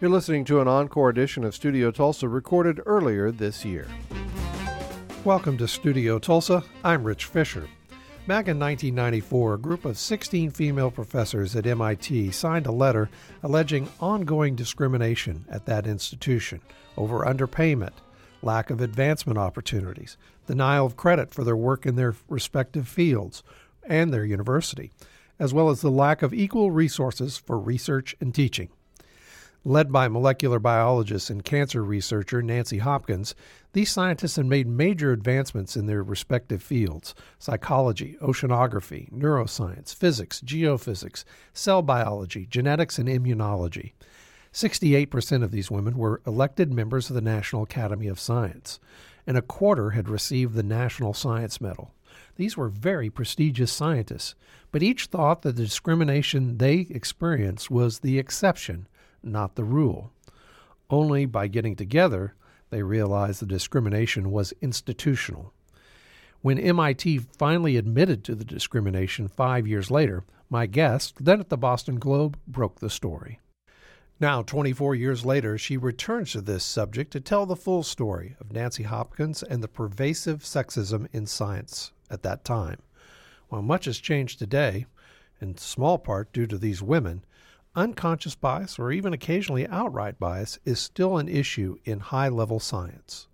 You're listening to an encore edition of Studio Tulsa recorded earlier this year. Welcome to Studio Tulsa. I'm Rich Fisher. Back in 1994, a group of 16 female professors at MIT signed a letter alleging ongoing discrimination at that institution over underpayment, lack of advancement opportunities, denial of credit for their work in their respective fields and their university, as well as the lack of equal resources for research and teaching. Led by molecular biologist and cancer researcher Nancy Hopkins, these scientists have made major advancements in their respective fields psychology, oceanography, neuroscience, physics, geophysics, cell biology, genetics, and immunology. 68% of these women were elected members of the National Academy of Science, and a quarter had received the National Science Medal. These were very prestigious scientists, but each thought that the discrimination they experienced was the exception not the rule. Only by getting together, they realized the discrimination was institutional. When MIT finally admitted to the discrimination five years later, my guest, then at the Boston Globe, broke the story. Now, 24 years later, she returns to this subject to tell the full story of Nancy Hopkins and the pervasive sexism in science at that time. While much has changed today, in small part due to these women, unconscious bias, or even occasionally outright bias, is still an issue in high level science.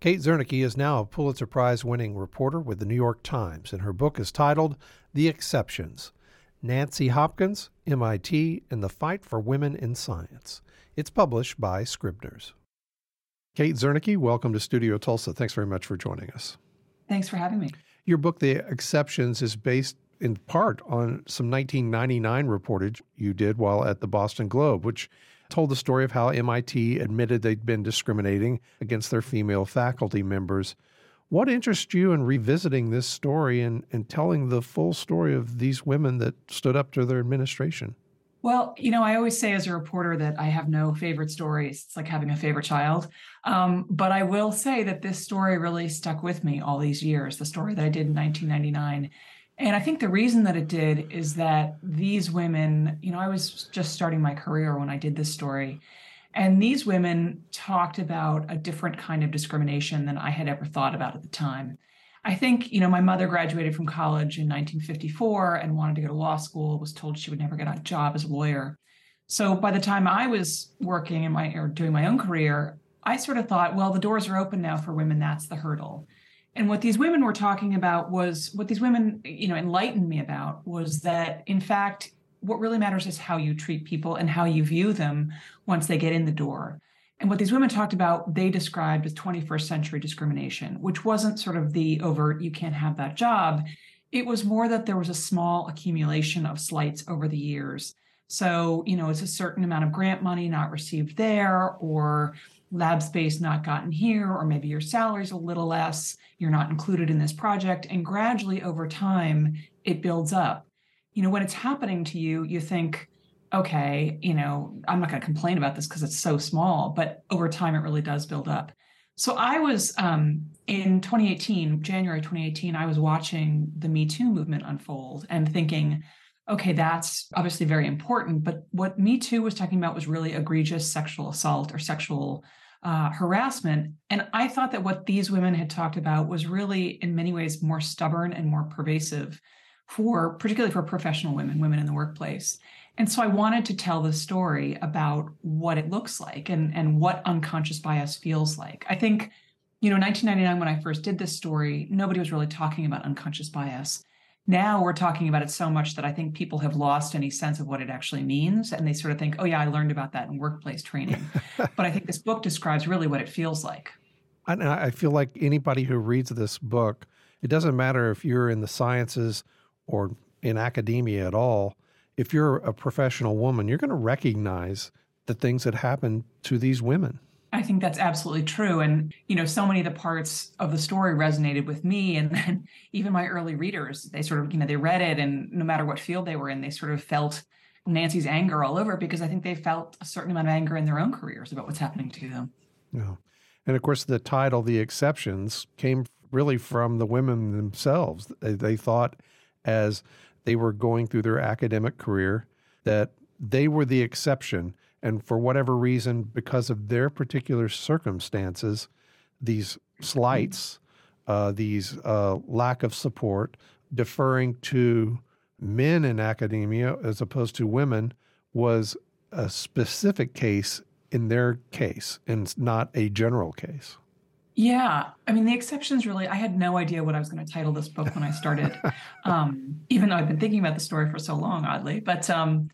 Kate Zernike is now a Pulitzer Prize winning reporter with the New York Times, and her book is titled The Exceptions Nancy Hopkins, MIT, and the Fight for Women in Science. It's published by Scribner's. Kate Zernike, welcome to Studio Tulsa. Thanks very much for joining us. Thanks for having me. Your book, The Exceptions, is based in part on some 1999 reportage you did while at the Boston Globe, which told the story of how MIT admitted they'd been discriminating against their female faculty members. What interests you in revisiting this story and, and telling the full story of these women that stood up to their administration? Well, you know, I always say as a reporter that I have no favorite stories. It's like having a favorite child. Um, but I will say that this story really stuck with me all these years, the story that I did in 1999. And I think the reason that it did is that these women, you know, I was just starting my career when I did this story. And these women talked about a different kind of discrimination than I had ever thought about at the time. I think, you know, my mother graduated from college in 1954 and wanted to go to law school, was told she would never get a job as a lawyer. So by the time I was working in my or doing my own career, I sort of thought, well, the doors are open now for women. That's the hurdle. And what these women were talking about was what these women, you know, enlightened me about was that in fact, what really matters is how you treat people and how you view them once they get in the door. And what these women talked about, they described as 21st century discrimination, which wasn't sort of the overt, you can't have that job. It was more that there was a small accumulation of slights over the years. So, you know, it's a certain amount of grant money not received there, or lab space not gotten here, or maybe your salary's a little less, you're not included in this project. And gradually over time, it builds up. You know, when it's happening to you, you think, okay, you know, I'm not going to complain about this because it's so small, but over time, it really does build up. So I was um, in 2018, January 2018, I was watching the Me Too movement unfold and thinking, okay, that's obviously very important. But what Me Too was talking about was really egregious sexual assault or sexual uh, harassment. And I thought that what these women had talked about was really, in many ways, more stubborn and more pervasive for, particularly for professional women, women in the workplace. And so I wanted to tell the story about what it looks like and, and what unconscious bias feels like. I think, you know, 1999, when I first did this story, nobody was really talking about unconscious bias now we're talking about it so much that I think people have lost any sense of what it actually means. And they sort of think, oh, yeah, I learned about that in workplace training. but I think this book describes really what it feels like. And I feel like anybody who reads this book, it doesn't matter if you're in the sciences or in academia at all, if you're a professional woman, you're going to recognize the things that happen to these women. I think that's absolutely true. And, you know, so many of the parts of the story resonated with me. And then even my early readers, they sort of, you know, they read it and no matter what field they were in, they sort of felt Nancy's anger all over because I think they felt a certain amount of anger in their own careers about what's happening to them. Yeah. And of course, the title, The Exceptions, came really from the women themselves. They, they thought as they were going through their academic career that they were the exception And for whatever reason, because of their particular circumstances, these slights, uh, these uh, lack of support, deferring to men in academia as opposed to women was a specific case in their case and not a general case. Yeah. I mean, the exceptions really, I had no idea what I was going to title this book when I started, um, even though I've been thinking about the story for so long, oddly. But um,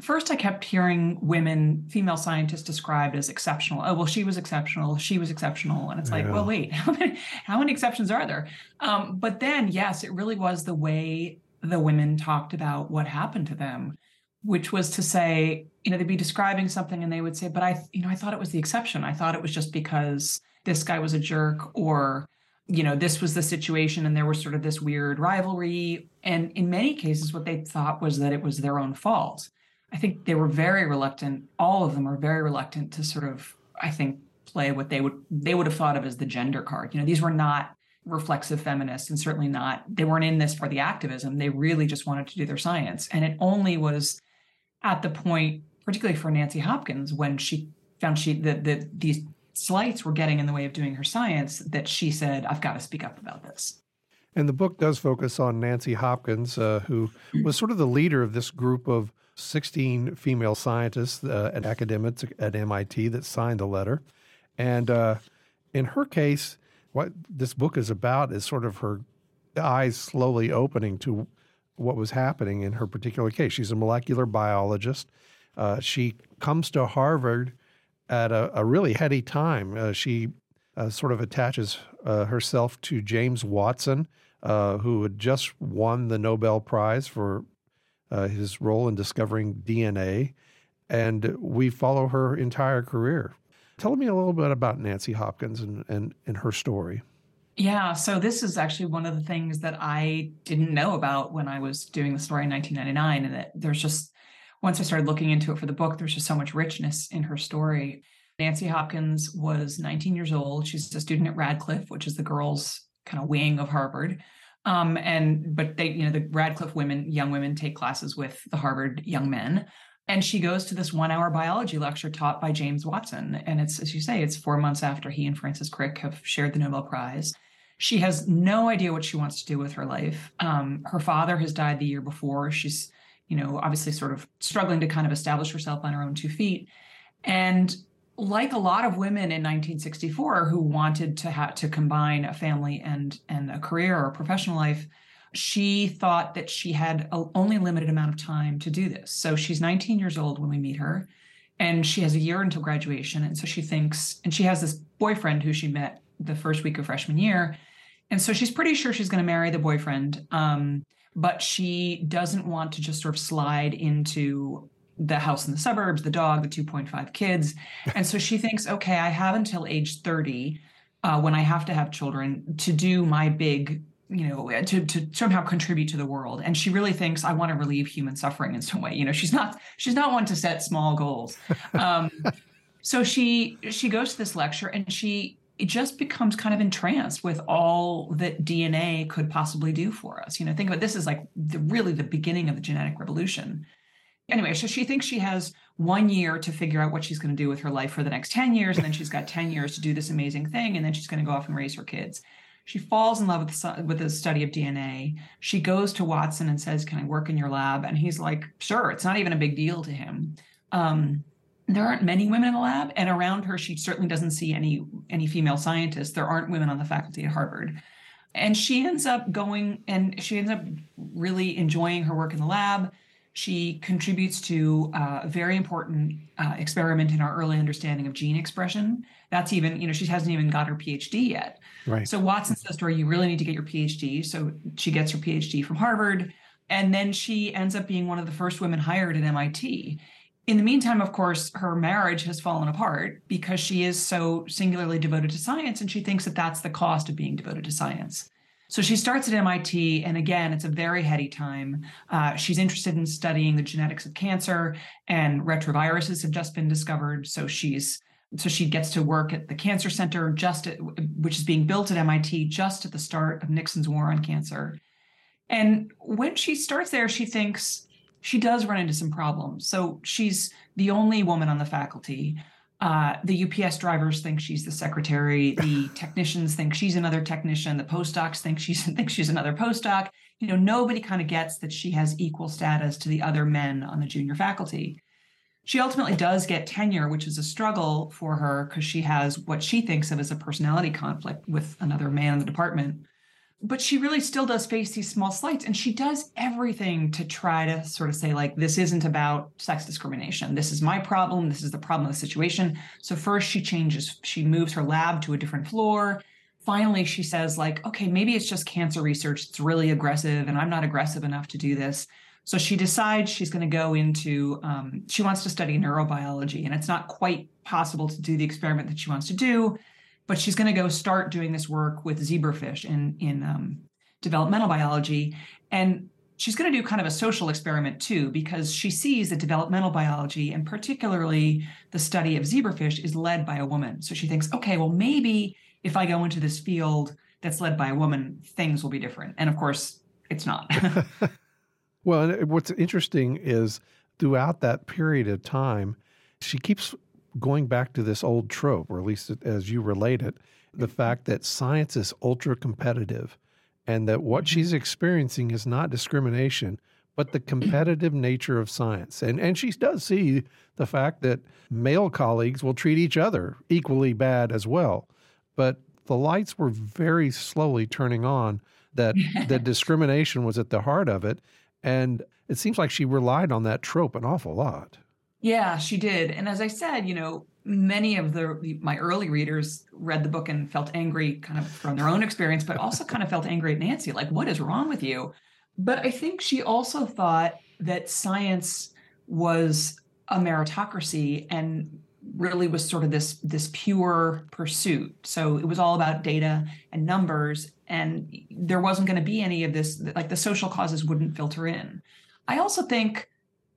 first, I kept hearing women, female scientists described as exceptional. Oh, well, she was exceptional. She was exceptional. And it's like, yeah. well, wait, how many, how many exceptions are there? Um, but then, yes, it really was the way the women talked about what happened to them which was to say, you know, they'd be describing something and they would say, but I, you know, I thought it was the exception. I thought it was just because this guy was a jerk or, you know, this was the situation and there was sort of this weird rivalry. And in many cases, what they thought was that it was their own fault. I think they were very reluctant, all of them are very reluctant to sort of, I think, play what they would they would have thought of as the gender card. You know, these were not reflexive feminists and certainly not they weren't in this for the activism. They really just wanted to do their science. And it only was at the point, particularly for Nancy Hopkins, when she found she that the, these slights were getting in the way of doing her science, that she said, "I've got to speak up about this." And the book does focus on Nancy Hopkins, uh, who was sort of the leader of this group of 16 female scientists uh, and academics at MIT that signed the letter. And uh, in her case, what this book is about is sort of her eyes slowly opening to what was happening in her particular case. She's a molecular biologist. Uh, she comes to Harvard at a, a really heady time. Uh, she uh, sort of attaches uh, herself to James Watson, who had just won the Nobel Prize for uh, his role in discovering DNA. And we follow her entire career. Tell me a little bit about Nancy Hopkins and, and, and her story. Yeah, so this is actually one of the things that I didn't know about when I was doing the story in 1999. And that there's just, once I started looking into it for the book, there's just so much richness in her story. Nancy Hopkins was 19 years old. She's a student at Radcliffe, which is the girls' kind of wing of Harvard. Um, and but they, you know, the Radcliffe women, young women, take classes with the Harvard young men. And she goes to this one hour biology lecture taught by James Watson. And it's, as you say, it's four months after he and Francis Crick have shared the Nobel Prize. She has no idea what she wants to do with her life. Um, her father has died the year before. She's, you know, obviously sort of struggling to kind of establish herself on her own two feet. And like a lot of women in 1964 who wanted to have to combine a family and and a career or a professional life, she thought that she had a, only limited amount of time to do this. So she's 19 years old when we meet her, and she has a year until graduation. And so she thinks, and she has this boyfriend who she met the first week of freshman year. And so she's pretty sure she's going to marry the boyfriend. Um, but she doesn't want to just sort of slide into the house in the suburbs, the dog, the 2.5 kids. And so she thinks, okay, I have until age 30 uh, when I have to have children to do my big, you know, to, to somehow contribute to the world. And she really thinks I want to relieve human suffering in some way. You know, she's not, she's not one to set small goals. Um, so she, she goes to this lecture and she, it just becomes kind of entranced with all that DNA could possibly do for us. You know, think about this is like the, really the beginning of the genetic revolution. Anyway, so she thinks she has one year to figure out what she's going to do with her life for the next 10 years. And then she's got 10 years to do this amazing thing. And then she's going to go off and raise her kids. She falls in love with the, with the study of DNA. She goes to Watson and says, Can I work in your lab? And he's like, Sure. It's not even a big deal to him. Um, there aren't many women in the lab and around her she certainly doesn't see any any female scientists there aren't women on the faculty at harvard and she ends up going and she ends up really enjoying her work in the lab she contributes to uh, a very important uh, experiment in our early understanding of gene expression. That's even you know she hasn't even got her phd yet. Right. So watson says to her you really need to get your phd so she gets her phd from harvard and then she ends up being one of the first women hired at mit in the meantime, of course, her marriage has fallen apart because she is so singularly devoted to science and she thinks that that's the cost of being devoted to science. So she starts at MIT, and again, it's a very heady time. Uh, she's interested in studying the genetics of cancer, and retroviruses have just been discovered. So she's so she gets to work at the cancer center, just at, which is being built at MIT just at the start of Nixon's war on cancer. And when she starts there, she thinks, she does run into some problems. So she's the only woman on the faculty. Uh, the UPS drivers think she's the secretary. The technicians think she's another technician. The postdocs think she's think she's another postdoc. You know, nobody kind of gets that she has equal status to the other men on the junior faculty. She ultimately does get tenure, which is a struggle for her because she has what she thinks of as a personality conflict with another man in the department but she really still does face these small slights and she does everything to try to sort of say like this isn't about sex discrimination. This is my problem. This is the problem of the situation. So first she changes she moves her lab to a different floor. Finally she says like okay maybe it's just cancer research. It's really aggressive and i'm not aggressive enough to do this. So she decides she's going to go into um, she wants to study neurobiology and it's not quite possible to do the experiment that she wants to do but she's going to go start doing this work with zebrafish in in um, developmental biology. And she's going to do kind of a social experiment too because she sees that developmental biology and particularly the study of zebrafish is led by a woman. So she thinks okay well maybe if i go into this field that's led by a woman things will be different. And of course it's not. Well what's interesting is throughout that period of time she keeps going back to this old trope, or at least as you relate it, the fact that science is ultra competitive and that what mm-hmm. she's experiencing is not discrimination, but the competitive nature of science. And, and she does see the fact that male colleagues will treat each other equally bad as well. But the lights were very slowly turning on that that discrimination was at the heart of it. And it seems like she relied on that trope an awful lot. Yeah, she did. And as I said, you know, many of the my early readers read the book and felt angry kind of from their own experience, but also kind of felt angry at Nancy, like, what is wrong with you? But I think she also thought that science was a meritocracy and really was sort of this this pure pursuit. So it was all about data and numbers, and there wasn't going to be any of this, like the social causes wouldn't filter in. I also think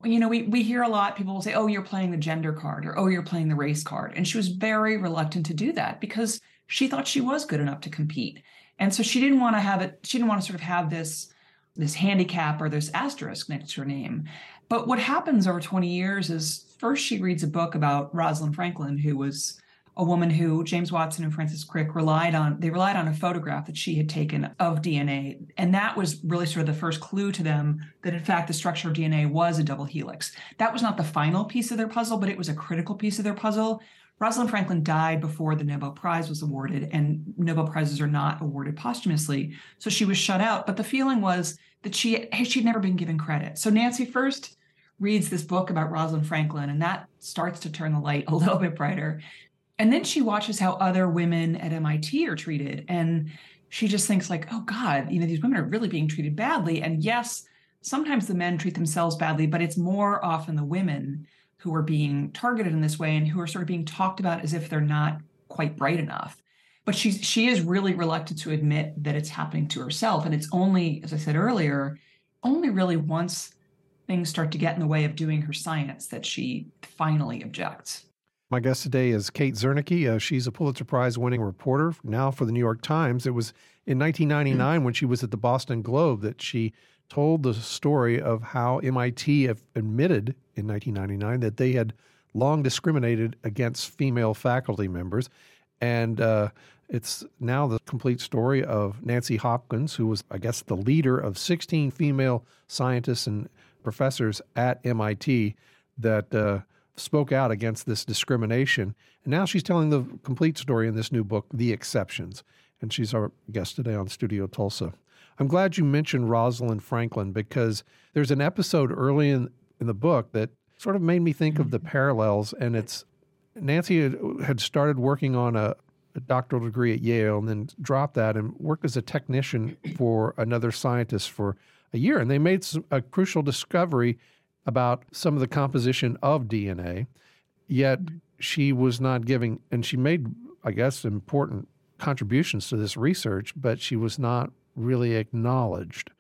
you know, we we hear a lot. People will say, "Oh, you're playing the gender card," or "Oh, you're playing the race card," and she was very reluctant to do that because she thought she was good enough to compete, and so she didn't want to have it. She didn't want to sort of have this this handicap or this asterisk next to her name. But what happens over 20 years is first she reads a book about Rosalind Franklin, who was a woman who James Watson and Francis Crick relied on. They relied on a photograph that she had taken of DNA. And that was really sort of the first clue to them that, in fact, the structure of DNA was a double helix. That was not the final piece of their puzzle, but it was a critical piece of their puzzle. Rosalind Franklin died before the Nobel Prize was awarded, and Nobel Prizes are not awarded posthumously. So she was shut out. But the feeling was that she she'd never been given credit. So Nancy first reads this book about Rosalind Franklin, and that starts to turn the light a little bit brighter. And then she watches how other women at MIT are treated. And she just thinks, like, oh God, you know, these women are really being treated badly. And yes, sometimes the men treat themselves badly, but it's more often the women who are being targeted in this way and who are sort of being talked about as if they're not quite bright enough. But she's she is really reluctant to admit that it's happening to herself. And it's only, as I said earlier, only really once things start to get in the way of doing her science that she finally objects. My guest today is Kate Zernike. Uh, she's a Pulitzer Prize winning reporter now for the New York Times. It was in 1999 when she was at the Boston Globe that she told the story of how MIT admitted in 1999 that they had long discriminated against female faculty members. And uh, it's now the complete story of Nancy Hopkins, who was, I guess, the leader of 16 female scientists and professors at MIT that. Uh, spoke out against this discrimination. And now she's telling the complete story in this new book, The Exceptions. And she's our guest today on Studio Tulsa. I'm glad you mentioned Rosalind Franklin because there's an episode early in, in the book that sort of made me think of the mm-hmm. parallels. And it's Nancy had, started working on a, a doctoral degree at Yale and then dropped that and worked as a technician for another scientist for a year. And they made a crucial discovery about some of the composition of DNA, yet mm-hmm. she was not giving, and she made, I guess, important contributions to this research, but she was not really acknowledged.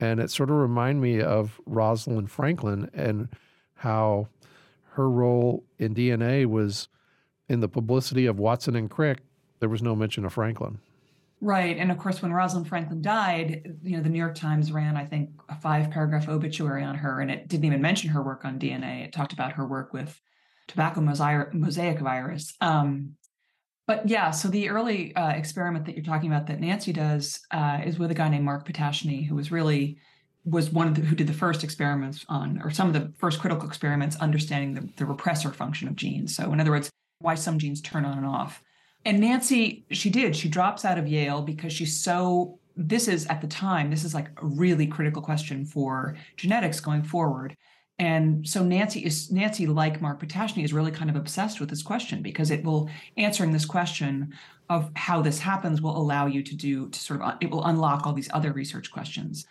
And it sort of reminded me of Rosalind Franklin and how her role in DNA was in the publicity of Watson and Crick. There was no mention of Franklin. Right. And of course, when Rosalind Franklin died, you know, the New York Times ran, I think, a five paragraph obituary on her, and it didn't even mention her work on DNA. It talked about her work with tobacco mosaic virus. Um, but yeah, so the early uh, experiment that you're talking about that Nancy does uh, is with a guy named Mark Ptashne, who was really was one of the, who did the first experiments on, or some of the first critical experiments understanding the, the repressor function of genes. So, in other words, why some genes turn on and off. And Nancy, she did. She drops out of Yale because she's so. This is at the time, this is like a really critical question for genetics going forward. And so Nancy is Nancy, like Mark Ptashne, is really kind of obsessed with this question because it will answering this question of how this happens will allow you to do to sort of it will unlock all these other research questions.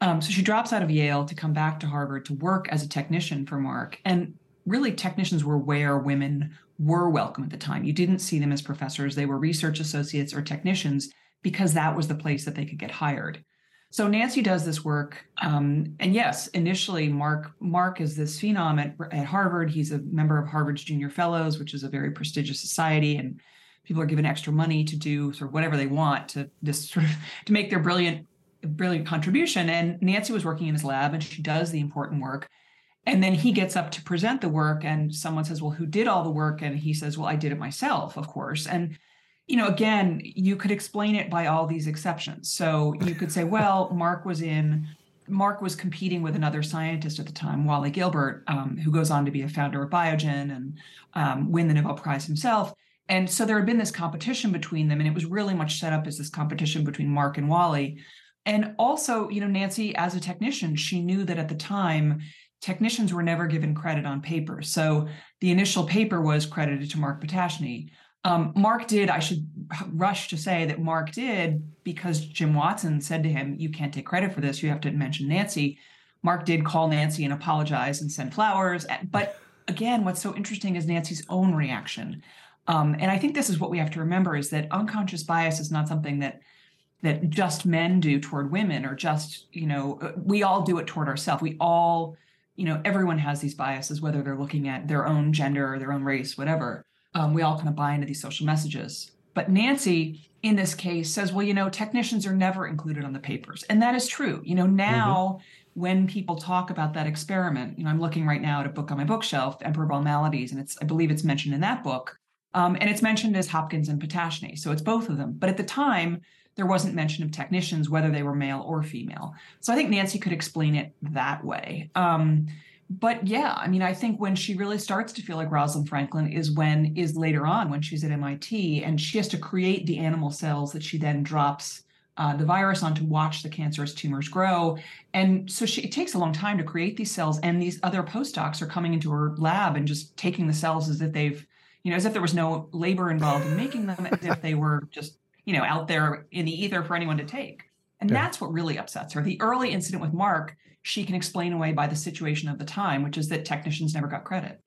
Um, so she drops out of Yale to come back to Harvard to work as a technician for Mark. And really, technicians were where women were welcome at the time. You didn't see them as professors, they were research associates or technicians because that was the place that they could get hired. So Nancy does this work, um, and yes, initially Mark Mark is this phenom at, at Harvard. He's a member of Harvard's Junior Fellows, which is a very prestigious society, and people are given extra money to do sort of whatever they want to just sort of to make their brilliant brilliant contribution. And Nancy was working in his lab, and she does the important work. And then he gets up to present the work, and someone says, Well, who did all the work? And he says, Well, I did it myself, of course. And, you know, again, you could explain it by all these exceptions. So you could say, Well, Mark was in, Mark was competing with another scientist at the time, Wally Gilbert, um, who goes on to be a founder of Biogen and um, win the Nobel Prize himself. And so there had been this competition between them, and it was really much set up as this competition between Mark and Wally. And also, you know, Nancy, as a technician, she knew that at the time technicians were never given credit on paper. So the initial paper was credited to Mark Ptashne. Um, Mark did, I should rush to say that Mark did because Jim Watson said to him, You can't take credit for this. You have to mention Nancy. Mark did call Nancy and apologize and send flowers. But again, what's so interesting is Nancy's own reaction. Um, and I think this is what we have to remember is that unconscious bias is not something that that just men do toward women or just, you know, we all do it toward ourselves. We all you know, everyone has these biases, whether they're looking at their own gender or their own race, whatever. Um, we all kind of buy into these social messages. But Nancy, in this case, says, well, you know, technicians are never included on the papers. And that is true. You know, now mm-hmm. when people talk about that experiment, you know, I'm looking right now at a book on my bookshelf, Emperor of All Maladies, and it's, I believe it's mentioned in that book. Um, and it's mentioned as Hopkins and Ptashne. So it's both of them. But at the time, there wasn't mention of technicians, whether they were male or female. So I think Nancy could explain it that way. Um, but yeah, I mean, I think when she really starts to feel like Rosalind Franklin is when is later on when she's at MIT and she has to create the animal cells that she then drops uh, the virus on to watch the cancerous tumors grow. And so she, it takes a long time to create these cells. And these other postdocs are coming into her lab and just taking the cells as if they've, you know, as if there was no labor involved in making them, as if they were just you know, out there in the ether for anyone to take. And yeah. that's what really upsets her. The early incident with Mark, she can explain away by the situation of the time, which is that technicians never got credit.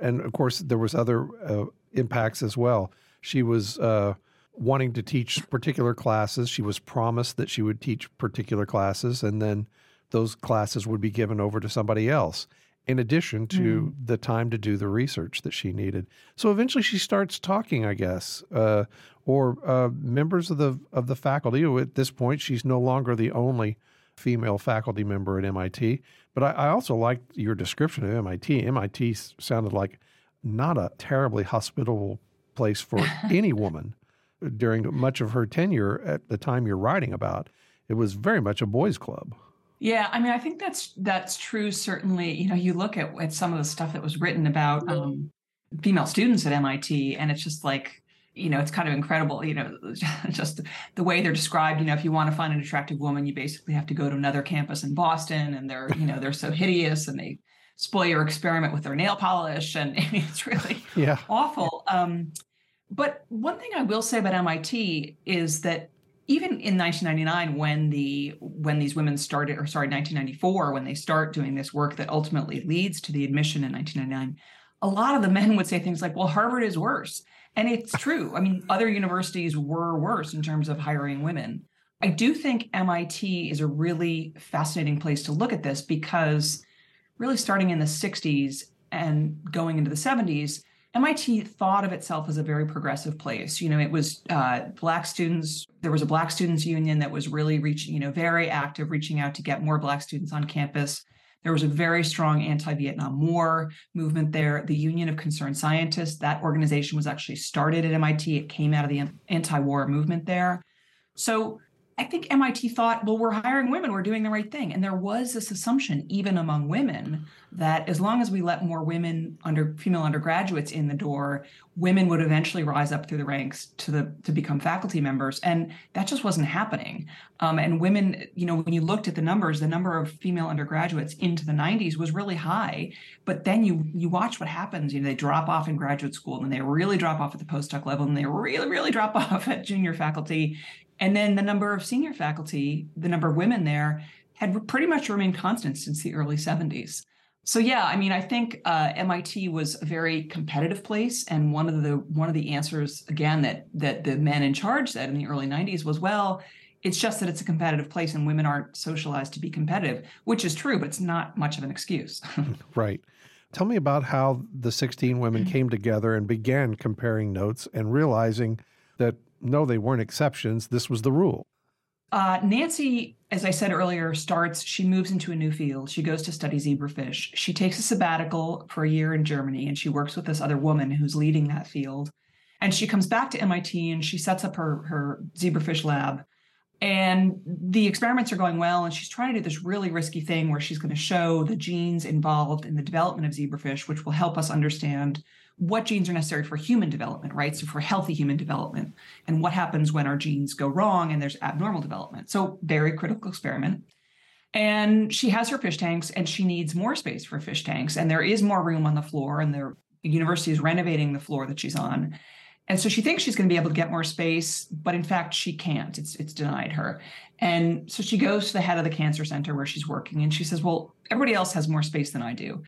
And of course, there was other uh, impacts as well. She was uh, wanting to teach particular classes. She was promised that she would teach particular classes, and then those classes would be given over to somebody else in addition to mm. the time to do the research that she needed. So eventually she starts talking, I guess, uh, or uh, members of the of the faculty. At this point, she's no longer the only female faculty member at MIT. But I, I also liked your description of MIT. MIT sounded like not a terribly hospitable place for any woman during much of her tenure at the time you're writing about. It was very much a boys' club. Yeah, I mean, I think that's that's true. Certainly, you know, you look at, at some of the stuff that was written about um, female students at MIT, and it's just like, you know, it's kind of incredible. You know, just the way they're described. You know, if you want to find an attractive woman, you basically have to go to another campus in Boston, and they're, you know, they're so hideous, and they spoil your experiment with their nail polish, and mean, it's really yeah. awful. Um, but one thing I will say about MIT is that even in 1999 when the when these women started or sorry 1994 when they start doing this work that ultimately leads to the admission in 1999 a lot of the men would say things like well harvard is worse. And it's true. I mean other universities were worse in terms of hiring women. I do think mit is a really fascinating place to look at this because really starting in the 60s and going into the 70s MIT thought of itself as a very progressive place. You know, it was uh, Black students, there was a Black Students Union that was really reaching, you know, very active, reaching out to get more Black students on campus. There was a very strong anti Vietnam War movement there. The Union of Concerned Scientists, that organization was actually started at MIT. It came out of the anti war movement there. So I think MIT thought, well, we're hiring women, we're doing the right thing. And there was this assumption, even among women, that as long as we let more women under female undergraduates in the door, women would eventually rise up through the ranks to the to become faculty members. And that just wasn't happening. Um, and women, you know, when you looked at the numbers, the number of female undergraduates into the 90s was really high. But then you you watch what happens. You know, they drop off in graduate school, and they really drop off at the postdoc level, and they really, really drop off at junior faculty and then the number of senior faculty, the number of women there, had pretty much remained constant since the early 70s. So yeah, I mean, I think uh, MIT was a very competitive place, and one of the one of the answers again that that the men in charge said in the early 90s was, well, it's just that it's a competitive place and women aren't socialized to be competitive, which is true, but it's not much of an excuse. right. Tell me about how the 16 women mm-hmm. came together and began comparing notes and realizing that no, they weren't exceptions. This was the rule. Uh, Nancy, as I said earlier, starts, she moves into a new field. She goes to study zebrafish. She takes a sabbatical for a year in Germany and she works with this other woman who's leading that field. And she comes back to MIT and she sets up her, her zebrafish lab. And the experiments are going well. And she's trying to do this really risky thing where she's going to show the genes involved in the development of zebrafish, which will help us understand what genes are necessary for human development, right? So for healthy human development, and what happens when our genes go wrong and there's abnormal development. So very critical experiment. And she has her fish tanks and she needs more space for fish tanks. And there is more room on the floor, and the university is renovating the floor that she's on. And so she thinks she's going to be able to get more space, but in fact she can't. It's it's denied her. And so she goes to the head of the cancer center where she's working and she says, "Well, everybody else has more space than I do."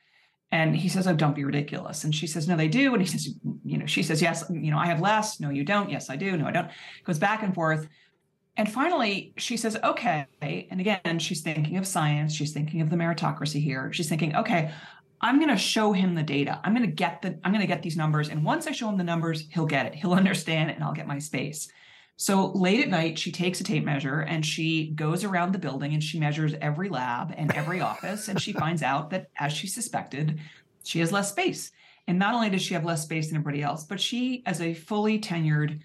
And he says, Oh, don't be ridiculous. And she says, No, they do. And he says, You know, she says, Yes, you know, I have less. No, you don't. Yes, I do. No, I don't. Goes back and forth. And finally, she says, Okay. And again, she's thinking of science. She's thinking of the meritocracy here. She's thinking, Okay, I'm going to show him the data. I'm going to get the, I'm going to get these numbers. And once I show him the numbers, he'll get it. He'll understand it and I'll get my space. So late at night, she takes a tape measure and she goes around the building and she measures every lab and every office. And she finds out that, as she suspected, she has less space. And not only does she have less space than everybody else, but she, as a fully tenured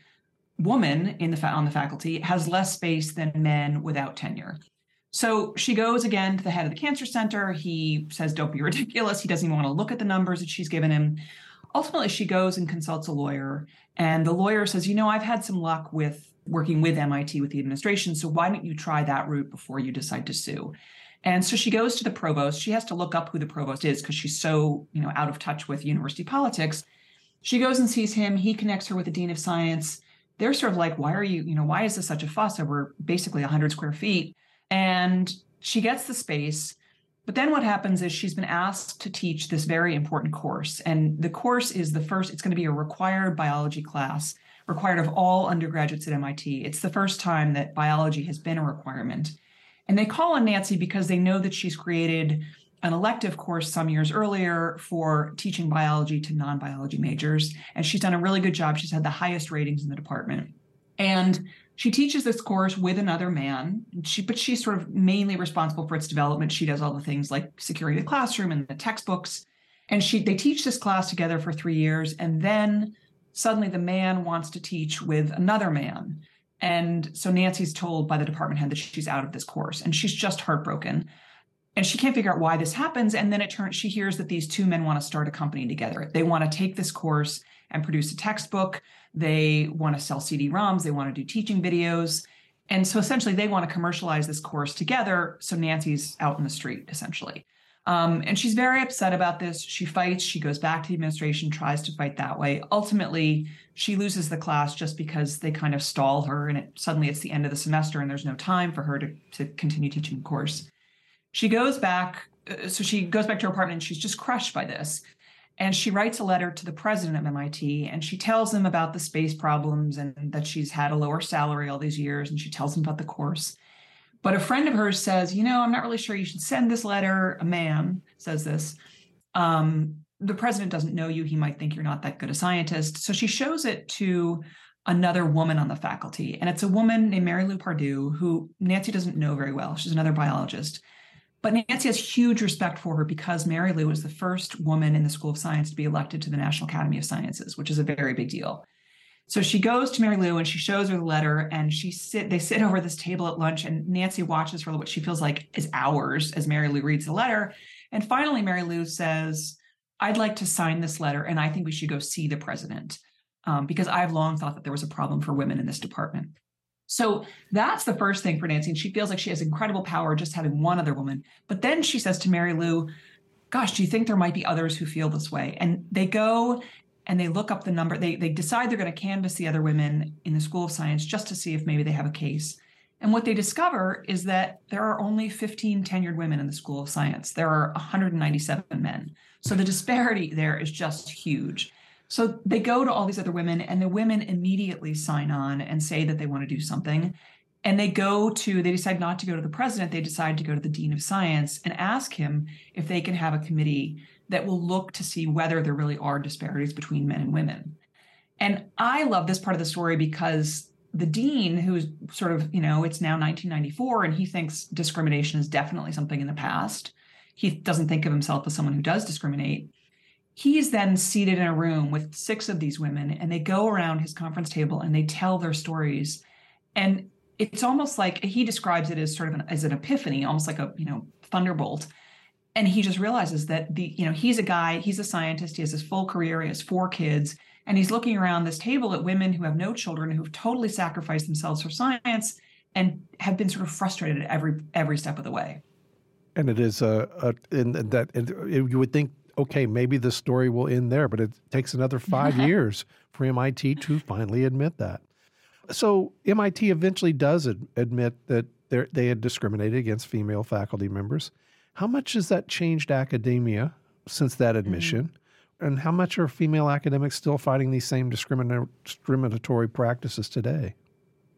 woman in the on the faculty, has less space than men without tenure. So she goes again to the head of the cancer center. He says, Don't be ridiculous. He doesn't even want to look at the numbers that she's given him ultimately she goes and consults a lawyer and the lawyer says you know i've had some luck with working with mit with the administration so why don't you try that route before you decide to sue? And so she goes to the provost. She has to look up who the provost is because she's so you know out of touch with university politics. She goes and sees him. He connects her with the dean of science. They're sort of like why are you you know why is this such a fuss over basically 100 square feet? And she gets the space but then what happens is she's been asked to teach this very important course. And the course is the first, it's going to be a required biology class, required of all undergraduates at MIT. It's the first time that biology has been a requirement. And they call on Nancy because they know that she's created an elective course some years earlier for teaching biology to non biology majors. And she's done a really good job. She's had the highest ratings in the department. And she teaches this course with another man. She, but she's sort of mainly responsible for its development. She does all the things like securing the classroom and the textbooks. And she they teach this class together for three years, and then suddenly the man wants to teach with another man. And so Nancy's told by the department head that she's out of this course, and she's just heartbroken. And she can't figure out why this happens. And then it turns she hears that these two men want to start a company together. They want to take this course and produce a textbook. They want to sell CD-ROMs. They want to do teaching videos. And so essentially, they want to commercialize this course together. So Nancy's out in the street, essentially. Um, and she's very upset about this. She fights. She goes back to the administration, tries to fight that way. Ultimately, she loses the class just because they kind of stall her, and it, suddenly it's the end of the semester, and there's no time for her to, to continue teaching the course. She goes back. Uh, so she goes back to her apartment, and she's just crushed by this. And she writes a letter to the president of MIT and she tells him about the space problems and that she's had a lower salary all these years. And she tells him about the course. But a friend of hers says, You know, I'm not really sure you should send this letter. A man says this. Um, the president doesn't know you. He might think you're not that good a scientist. So she shows it to another woman on the faculty. And it's a woman named Mary Lou Pardue, who Nancy doesn't know very well. She's another biologist. But Nancy has huge respect for her because Mary Lou was the first woman in the School of Science to be elected to the National Academy of Sciences, which is a very big deal. So she goes to Mary Lou and she shows her the letter and she sit they sit over this table at lunch and Nancy watches for what she feels like is hours as Mary Lou reads the letter. And finally Mary Lou says, I'd like to sign this letter and I think we should go see the president um, because I've long thought that there was a problem for women in this department. So that's the first thing for Nancy. And she feels like she has incredible power just having one other woman. But then she says to Mary Lou, Gosh, do you think there might be others who feel this way? And they go and they look up the number. They, they decide they're going to canvass the other women in the School of Science just to see if maybe they have a case. And what they discover is that there are only 15 tenured women in the School of Science. There are 197 men. So the disparity there is just huge. So they go to all these other women, and the women immediately sign on and say that they want to do something. And they go to, they decide not to go to the president, they decide to go to the dean of science and ask him if they can have a committee that will look to see whether there really are disparities between men and women. And I love this part of the story because the dean, who's sort of, you know, it's now 1994, and he thinks discrimination is definitely something in the past. He doesn't think of himself as someone who does discriminate he's then seated in a room with six of these women and they go around his conference table and they tell their stories. And it's almost like he describes it as sort of an, as an epiphany almost like a you know thunderbolt. And he just realizes that the you know he's a guy he's a scientist he has his full career he has four kids and he's looking around this table at women who have no children who've totally sacrificed themselves for science and have been sort of frustrated at every every step of the way. And it is a, a in that it, you would think okay, maybe the story will end there, but it takes another five years for MIT to finally admit that. So MIT eventually does ad- admit that they had discriminated against female faculty members. How much has that changed academia since that mm-hmm. admission? Mm-hmm. And how much are female academics still fighting these same discriminatory practices today?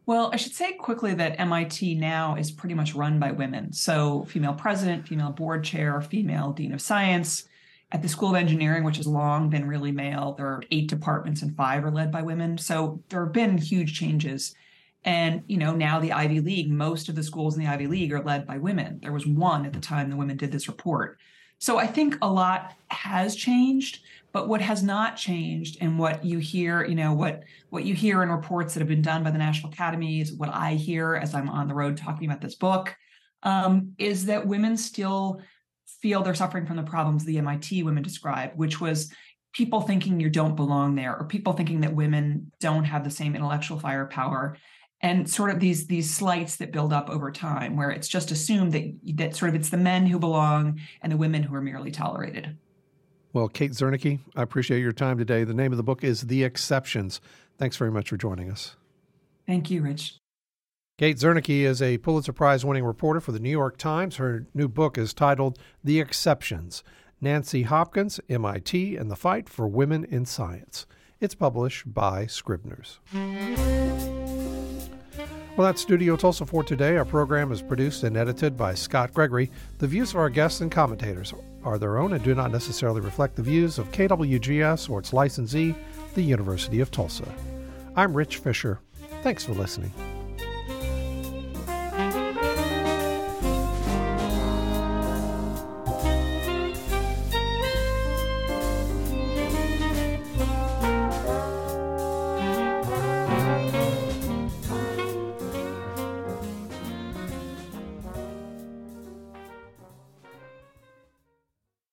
Well, I should say quickly that MIT now is pretty much run by women. So, female president, female board chair, female dean of science, at the School of Engineering, which has long been really male, there are eight departments and five are led by women. So there have been huge changes. And you know, now the Ivy League, most of the schools in the Ivy League are led by women. There was one at the time the women did this report. So I think a lot has changed, but what has not changed and what you hear, you know, what what you hear in reports that have been done by the National Academies, what I hear as I'm on the road talking about this book, um, is that women still feel they're suffering from the problems the MIT women described, which was people thinking you don't belong there or people thinking that women don't have the same intellectual firepower and sort of these these slights that build up over time where it's just assumed that that sort of it's the men who belong and the women who are merely tolerated. Well, Kate Zernike, I appreciate your time today. The name of the book is The Exceptions. Thanks very much for joining us. Thank you, Rich. Kate Zernike is a Pulitzer Prize winning reporter for the New York Times. Her new book is titled The Exceptions Nancy Hopkins, MIT, and the Fight for Women in Science. It's published by Scribner's. Well, that's Studio Tulsa for today. Our program is produced and edited by Scott Gregory. The views of our guests and commentators are their own and do not necessarily reflect the views of KWGS or its licensee, the University of Tulsa. I'm Rich Fisher. Thanks for listening.